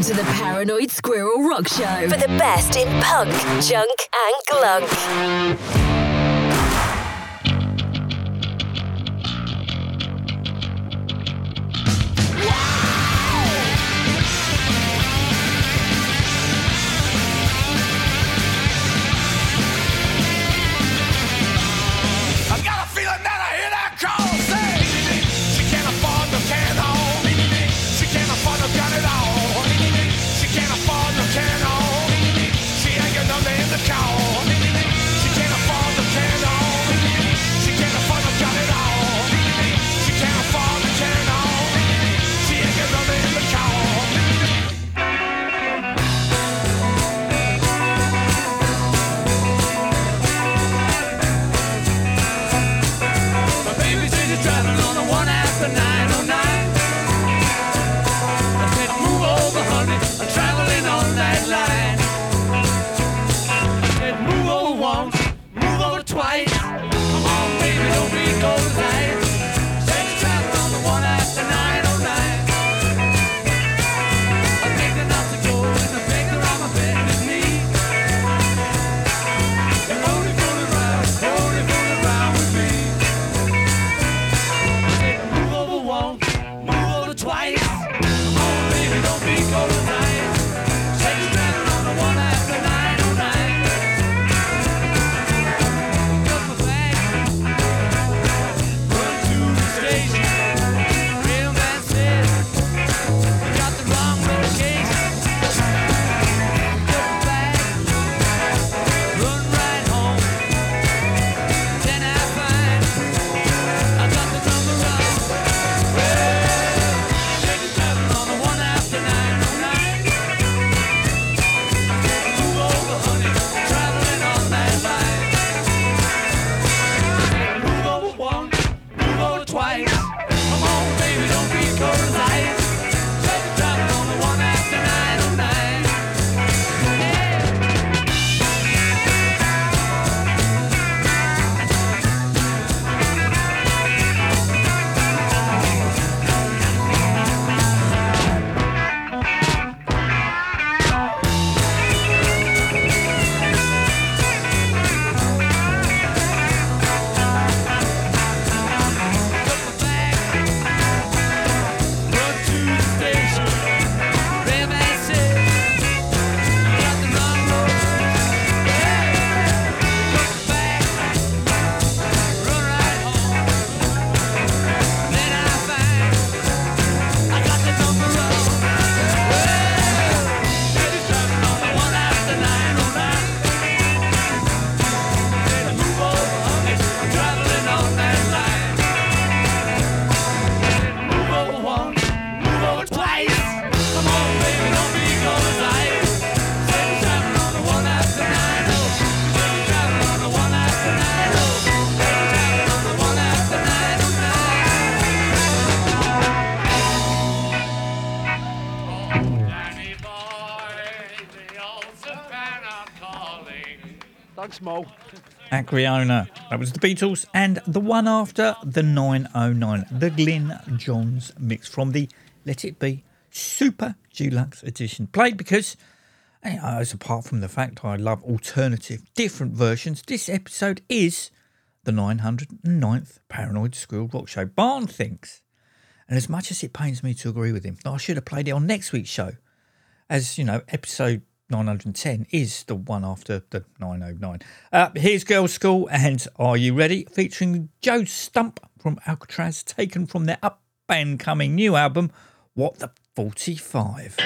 Welcome to the Paranoid Squirrel Rock Show for the best in punk, junk, and glunk. Thanks, Mo. Acweorna. That was the Beatles. And the one after, the 909, the Glyn Johns mix from the Let It Be Super Deluxe Edition. Played because, eh, as apart from the fact I love alternative, different versions, this episode is the 909th Paranoid Squirrel Rock Show. Barn thinks, and as much as it pains me to agree with him, I should have played it on next week's show. As you know, episode 910 is the one after the 909. Uh, here's Girlschool and Are You Ready? featuring Joe Stump from Alcatrazz, taken from their up and coming new album, What the 45.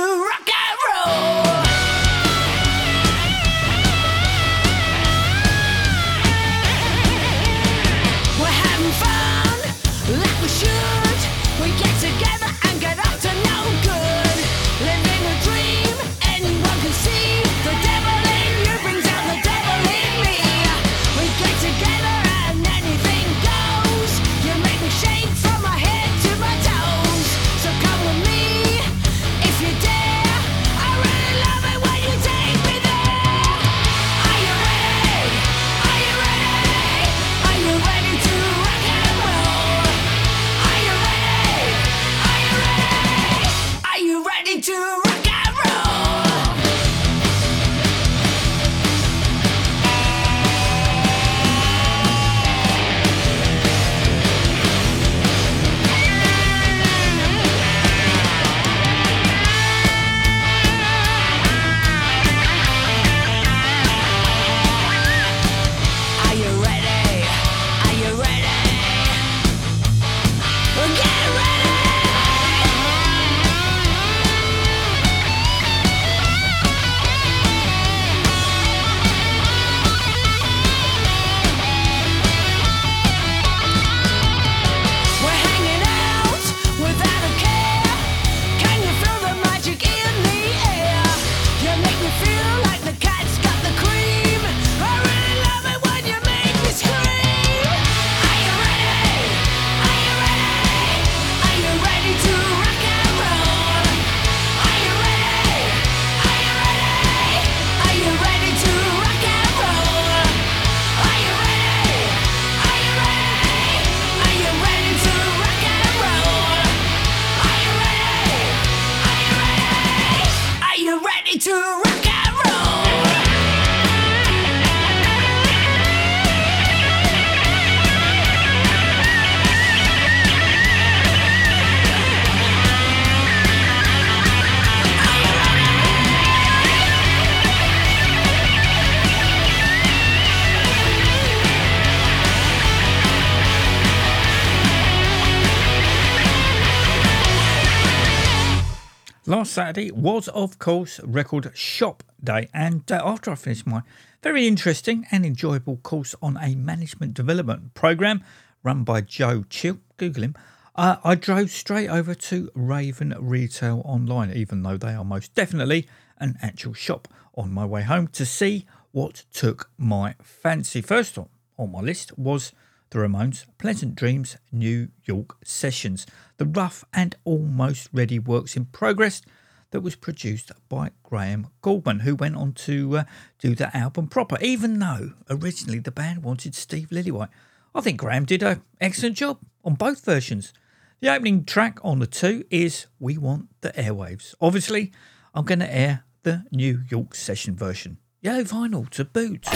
rock and roll. to Last Saturday was, of course, Record Shop Day, and uh, after I finished my very interesting and enjoyable course on a management development program run by Joe Chill, Google him, uh, I drove straight over to Raven Retail Online, even though they are most definitely an actual shop, on my way home to see what took my fancy. First on, on my list was the Ramones' Pleasant Dreams New York Sessions, the rough and almost ready works in progress that was produced by Graham Gouldman, who went on to uh, do the album proper, even though originally the band wanted Steve Lillywhite. I think Graham did an excellent job on both versions. The opening track on the two is We Want the Airwaves. Obviously, I'm going to air the New York session version. Yellow vinyl to boot.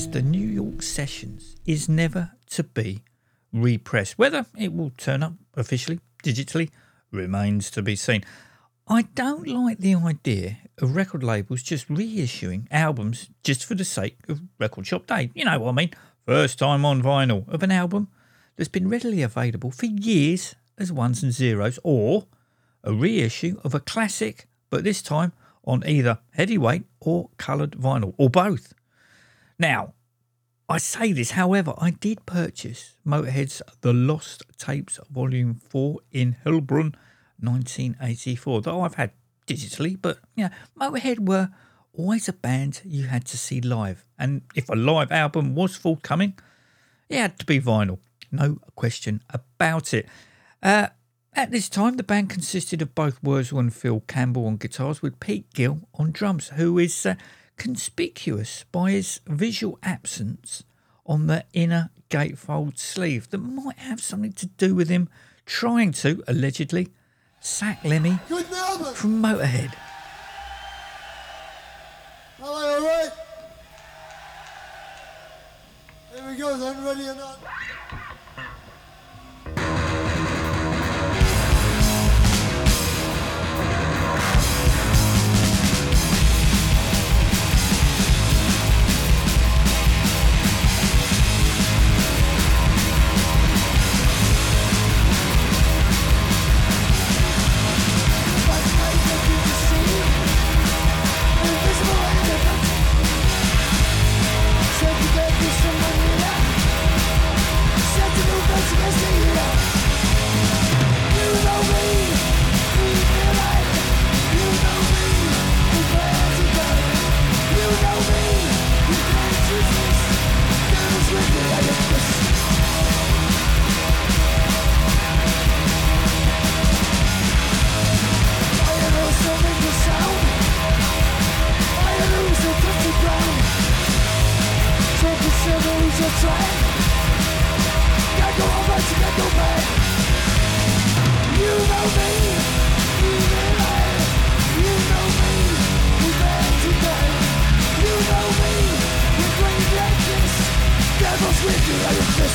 Is the New York Sessions is never to be repressed. Whether it will turn up officially, digitally, remains to be seen. I don't like the idea of record labels just reissuing albums just for the sake of Record Shop Day. You know what I mean? First time on vinyl of an album that's been readily available for years as ones and zeros, or a reissue of a classic, but this time on either heavyweight or coloured vinyl, or both. Now, I say this, however, I did purchase Motorhead's The Lost Tapes Volume 4 in Heilbronn 1984 though I've had digitally, but yeah, Motorhead were always a band you had to see live. And if a live album was forthcoming, it had to be vinyl. No question about it. Uh, at this time, the band consisted of both Wurzel and Phil Campbell on guitars, with Pete Gill on drums, who is uh, conspicuous by his visual absence on the inner gatefold sleeve that might have something to do with him trying to, allegedly, sack Lemmy from Motorhead. Here we go or not? Can't go you can't go back. You know me, you know I You know me, we today? You know me, we Devils with you like this.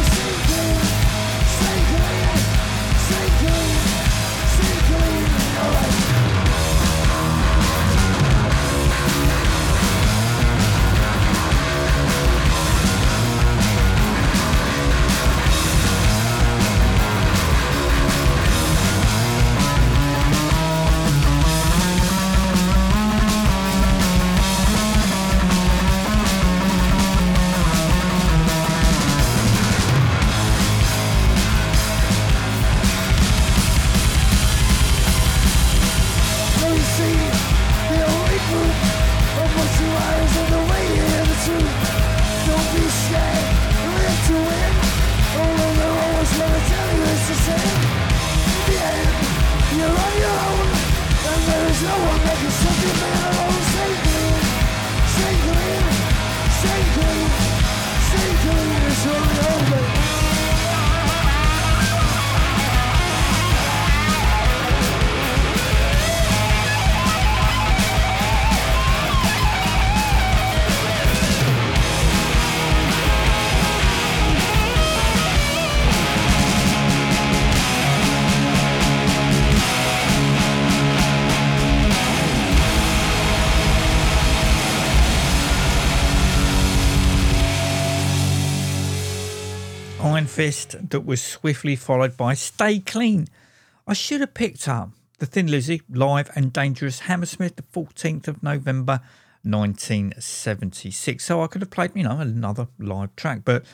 Iron Fist that was swiftly followed by Stay Clean. I should have picked up The Thin Lizzy live and Dangerous Hammersmith the 14th of November 1976. So I could have played, you know, another live track, but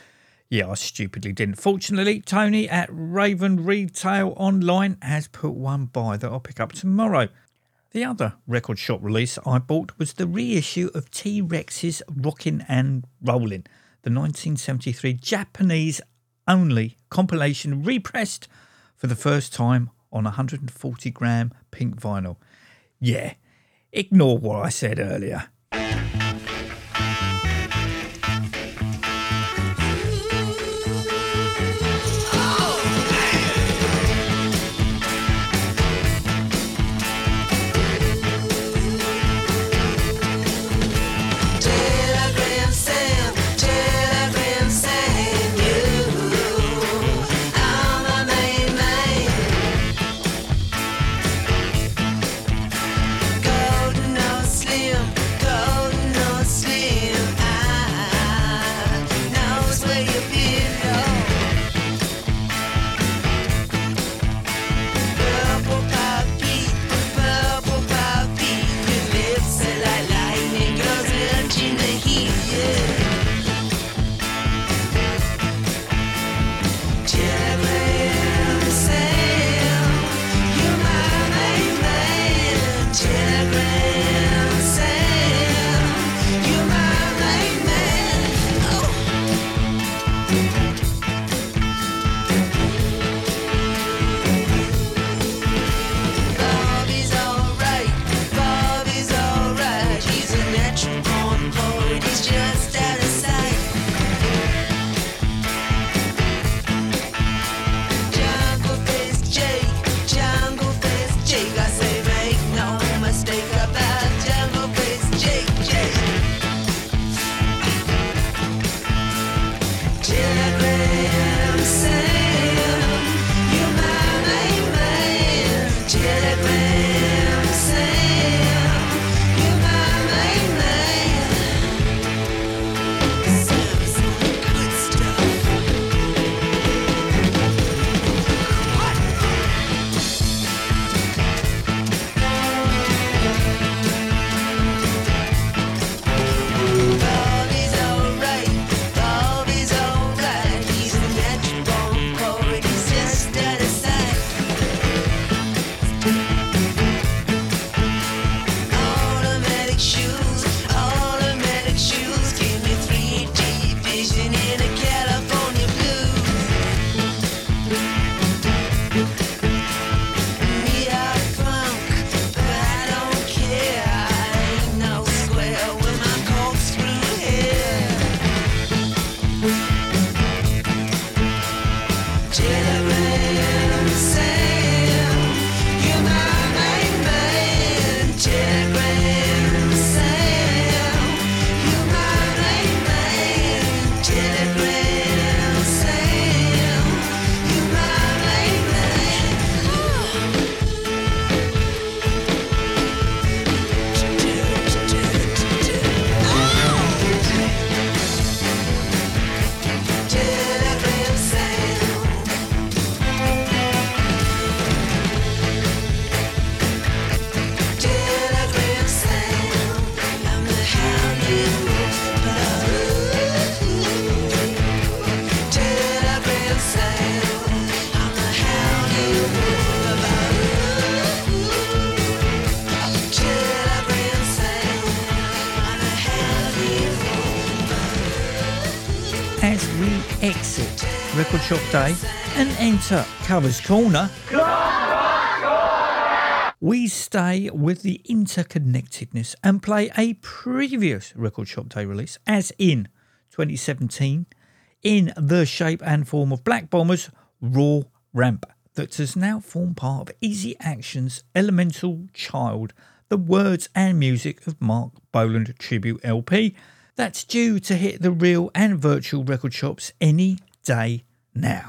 yeah, I stupidly didn't. Fortunately, Tony at Raven Retail Online has put one by that I'll pick up tomorrow. The other record shop release I bought was the reissue of T Rex's Rockin' and Rollin', the 1973 Japanese only compilation repressed for the first time on 140 gram pink vinyl. Yeah, ignore what I said earlier. Covers Corner, we stay with the interconnectedness and play a previous Record Shop Day release, as in 2017, in the shape and form of Black Bombers Raw Ramp, that has now formed part of Easy Action's Elemental Child, the words and music of Marc Bolan Tribute LP. That's due to hit the real and virtual record shops any day now.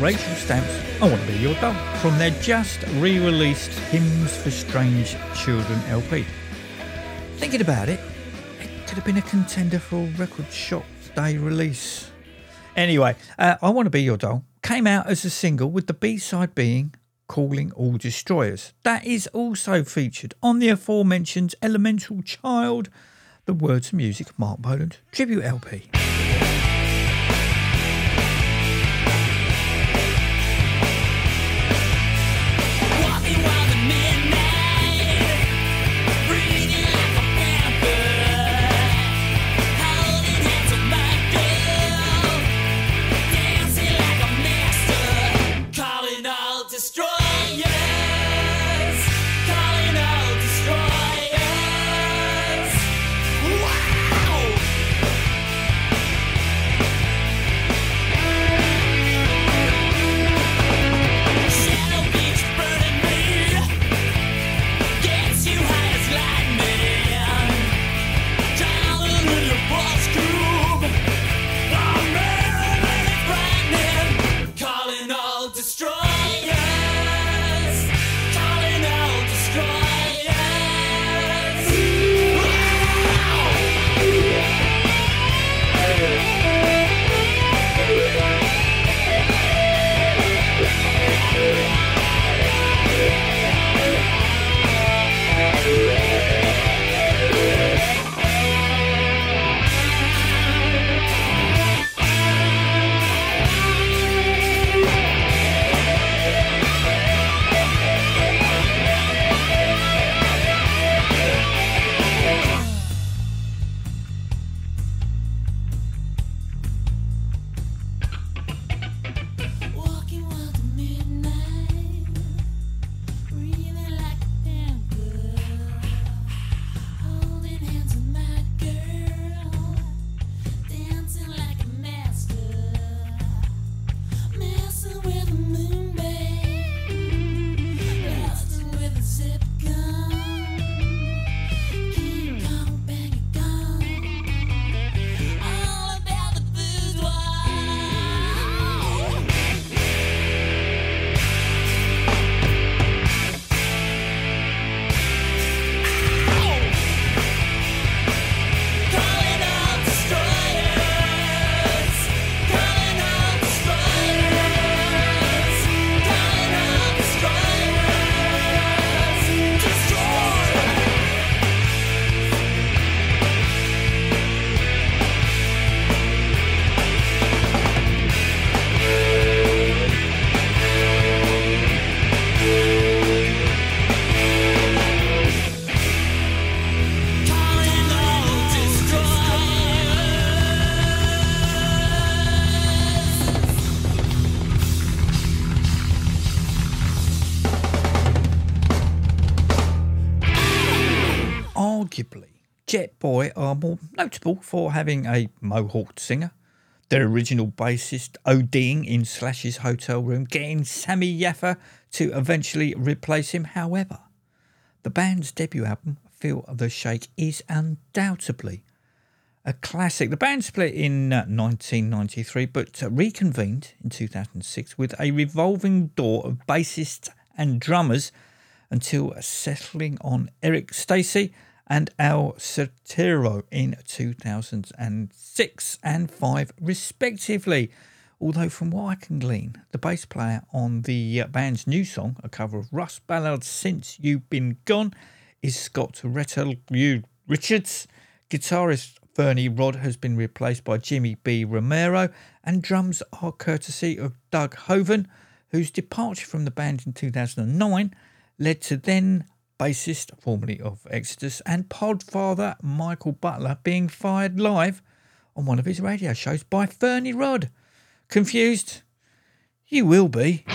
Rachel Stamp's I Want to Be Your Dog from their just re released Hymns for Strange Children LP. Thinking about it, it could have been a contender for a record shop day release. Anyway, uh, I Want to Be Your Dog came out as a single with the B side being Calling All Destroyers. That is also featured on the aforementioned Elemental Child, the Words and Music Marc Bolan tribute LP. Are more notable for having a mohawked singer, their original bassist ODing in Slash's hotel room, getting Sami Yaffa to eventually replace him. However, the band's debut album, Feel the Shake, is undoubtedly a classic. The band split in uh, 1993 but uh, reconvened in 2006 with a revolving door of bassists and drummers until settling on Eric Stacey and Al Certero in 2006 and 5 respectively. Although, from what I can glean, the bass player on the uh, band's new song, a cover of Russ Ballard's Since You've Been Gone, is Scott Richards. Guitarist Fernie Rod has been replaced by Jimmy B. Romero, and drums are courtesy of Doug Hoven, whose departure from the band in 2009 led to then bassist, formerly of Exodus, and podfather Michael Butler being fired live on one of his radio shows by Fernie Rod. Confused? You will be.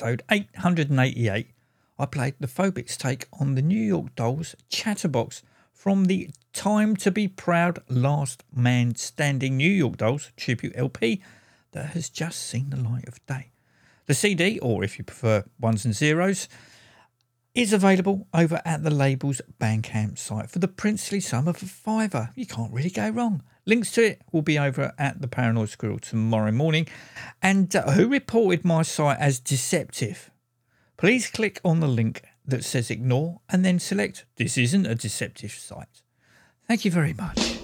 Episode 888, I played the Phobic's take on the New York Dolls Chatterbox from the Time to Be Proud Last Man Standing New York Dolls tribute LP that has just seen the light of day. The CD, or if you prefer ones and zeros, is available over at the label's Bandcamp site for the princely sum of a fiver. You can't really go wrong. Links to it will be over at the Paranoid Squirrel tomorrow morning. And uh, who reported my site as deceptive? please click on the link that says ignore and then select this isn't a deceptive site. Thank you very much.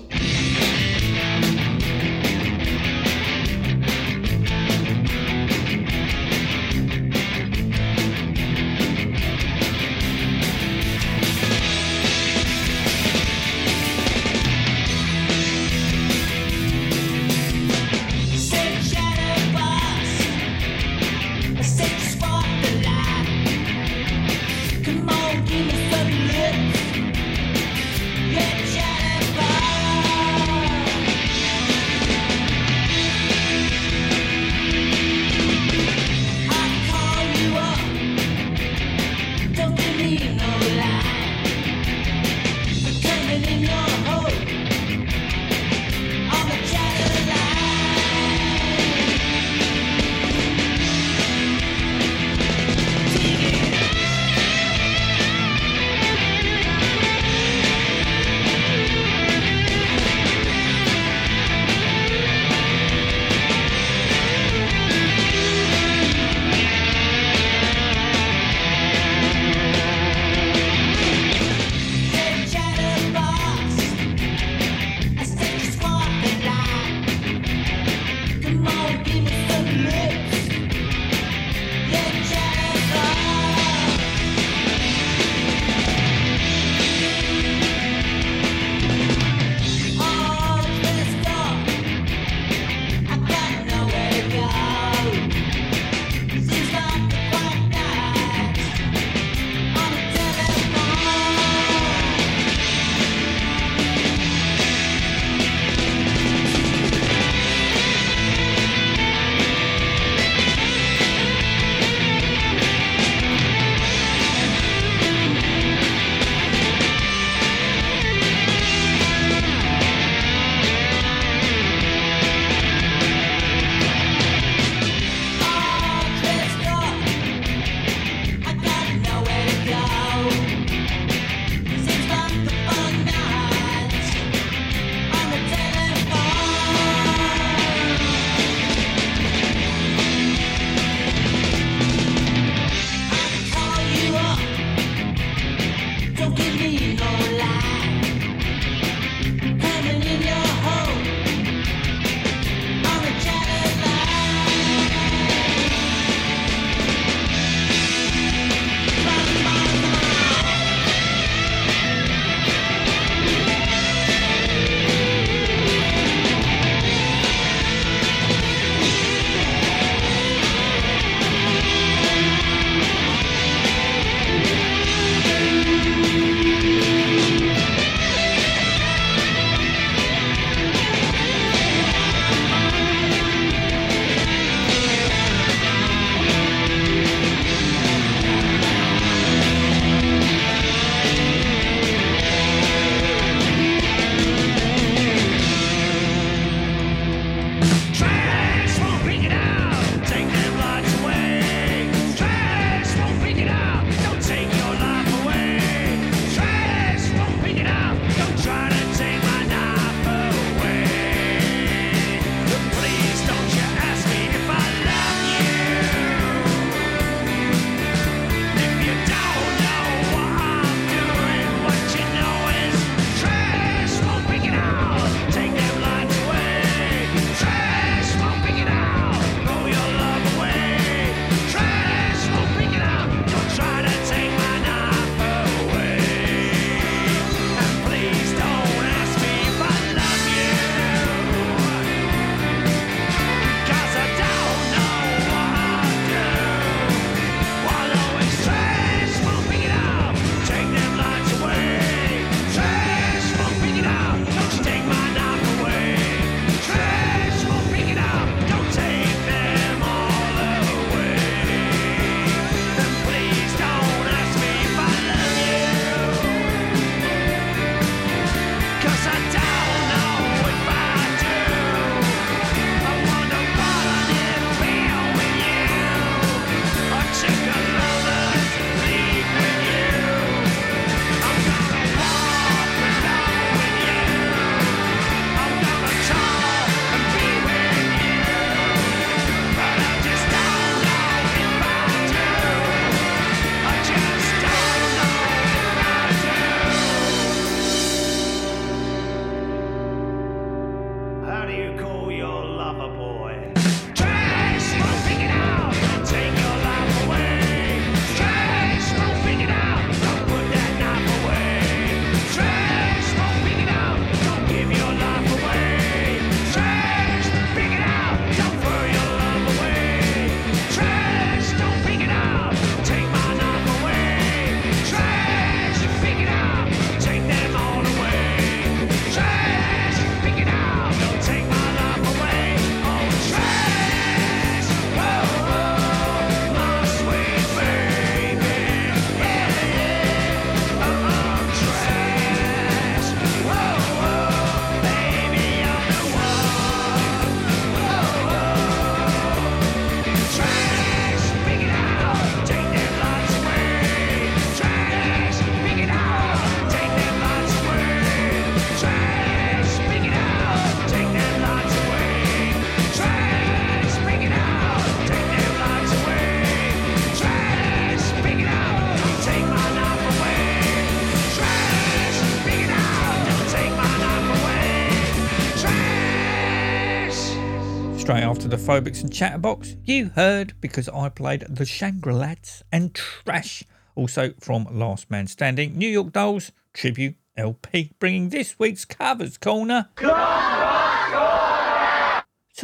Straight after the Phobics and Chatterbox, you heard because I played the Shangri Lads and Trash, also from Last Man Standing, New York Dolls Tribute LP, bringing this week's Covers Corner to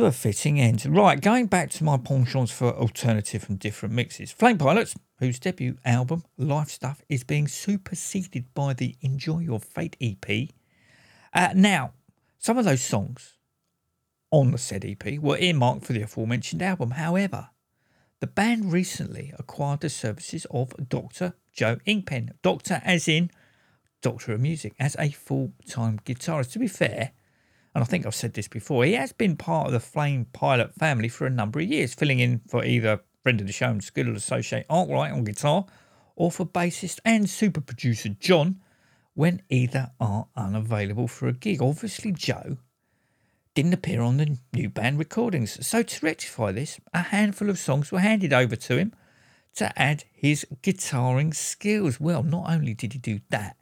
a fitting end. Right, going back to my penchants for alternative and different mixes. Flame Pilots, whose debut album, Life Stuff, is being superseded by the Enjoy Your Fate EP. Uh, now, some of those songs on the said EP were earmarked for the aforementioned album. However, the band recently acquired the services of Dr. Joe Inkpen. Doctor as in Doctor of Music, as a full time guitarist. To be fair, and I think I've said this before, he has been part of the Flame Pilot family for a number of years, filling in for either friend of the show and School Associate Arkwright on guitar, or for bassist and super producer John when either are unavailable for a gig. Obviously, Joe didn't appear on the new band recordings. So, to rectify this, a handful of songs were handed over to him to add his guitaring skills. Well, not only did he do that,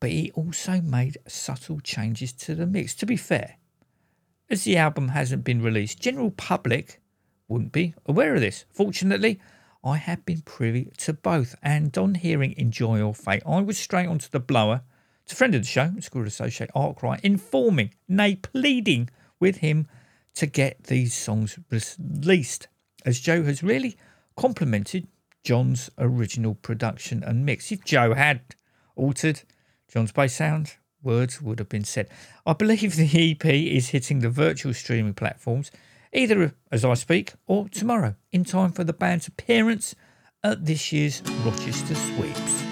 but he also made subtle changes to the mix. To be fair, as the album hasn't been released, general public wouldn't be aware of this. Fortunately, I have been privy to both, and on hearing Enjoy Your Fate, I was straight onto the blower to friend of the show, School Associate Arkwright, informing, nay, pleading with him to get these songs released, as Joe has really complimented John's original production and mix. If Joe had altered John's bass sound, words would have been said. I believe the EP is hitting the virtual streaming platforms either as I speak or tomorrow, in time for the band's appearance at this year's Rochester Sweeps.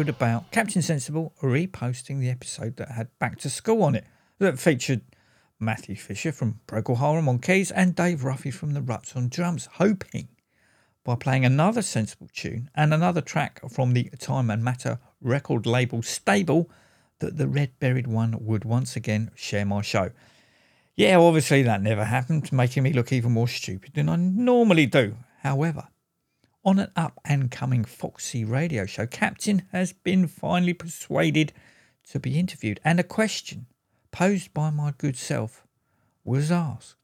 Crowed about Captain Sensible reposting the episode that had Back to School on it, that featured Matthew Fisher from Procol Harum on keys and Dave Ruffy from the Ruts on drums, hoping by playing another sensible tune and another track from the Time and Matter record label stable that the Red Buried One would once again share my show. Yeah, obviously that never happened, making me look even more stupid than I normally do. However, on an up and coming Foxy radio show, Captain has been finally persuaded to be interviewed, and a question posed by my good self was asked.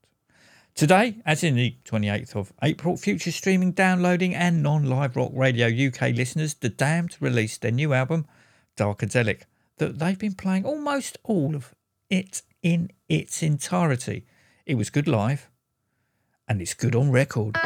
Today, as in the 28th of April, future streaming, downloading, and non live rock radio UK listeners, The Damned released their new album, Darkadelic, that they've been playing almost all of it in its entirety. It was good live, and it's good on record.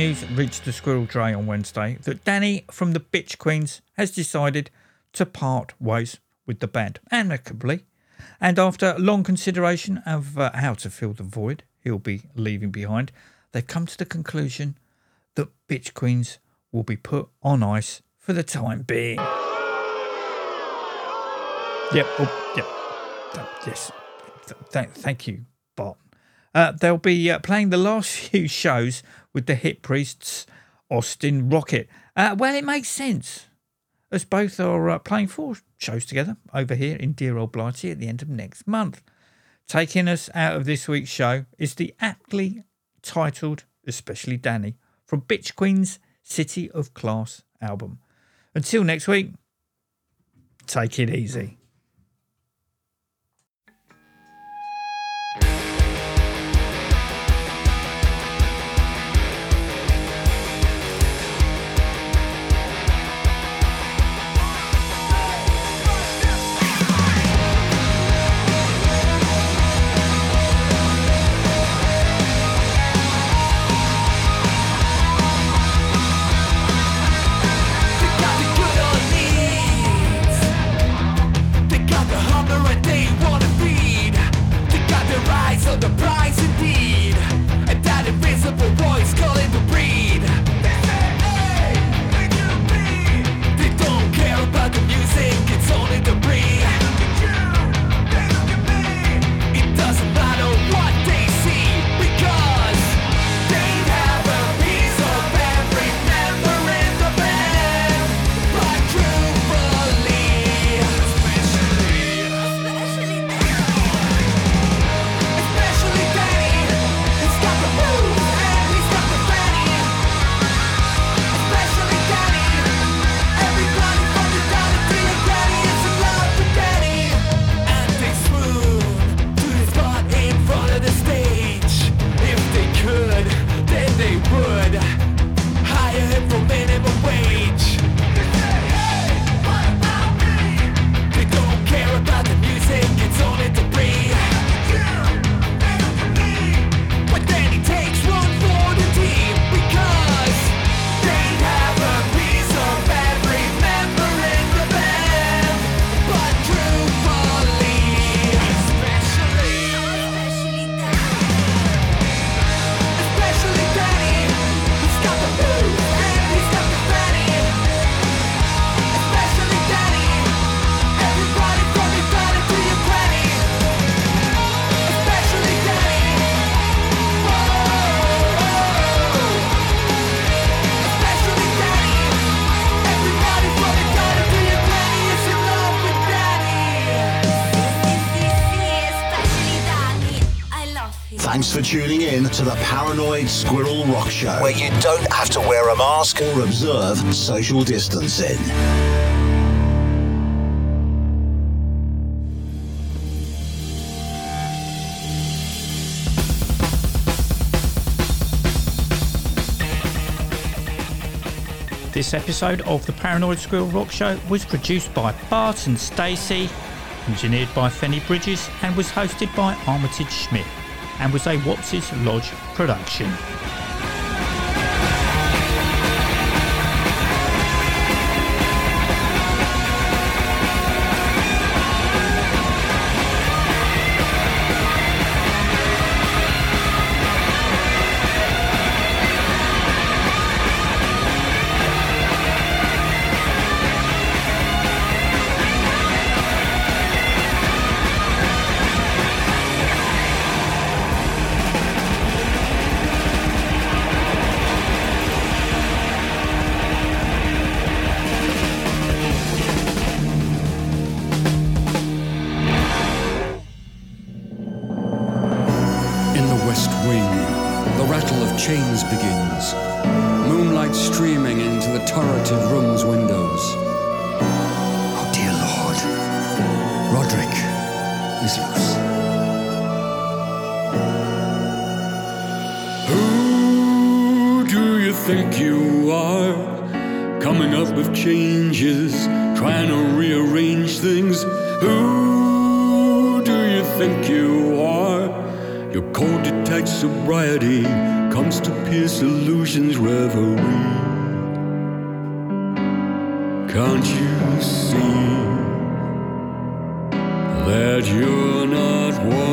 News reached the Squirrel Dray on Wednesday that Danny from the Bitch Queens has decided to part ways with the band amicably. And after long consideration of uh, how to fill the void he'll be leaving behind, they've come to the conclusion that Bitch Queens will be put on ice for the time being. Yep. Oh, yep. Yes. Th- th- thank you, Bart. Uh, they'll be uh, playing the last few shows with the Hip Priests Austin Rocket. Uh, well, it makes sense, as both are uh, playing four shows together over here in dear old Blighty at the end of next month. Taking us out of this week's show is the aptly titled, especially Danny, from Bitch Queen's City of Class album. Until next week, take it easy. For tuning in to the Paranoid Squirrel Rock Show, where you don't have to wear a mask. Or observe social distancing. This episode of the Paranoid Squirrel Rock Show was produced by Bart and Stacey, engineered by Fenny Bridges, and was hosted by Armitage Schmidt, and was a What's Lodge production. begins, moonlight streaming into the turreted room's windows. Oh, dear Lord, Roderick is loose. Who do you think you are? Coming up with changes, trying to rearrange things. Who do you think you are? You're cold contact sobriety comes to pierce illusion's reverie. Can't you see that you're not one?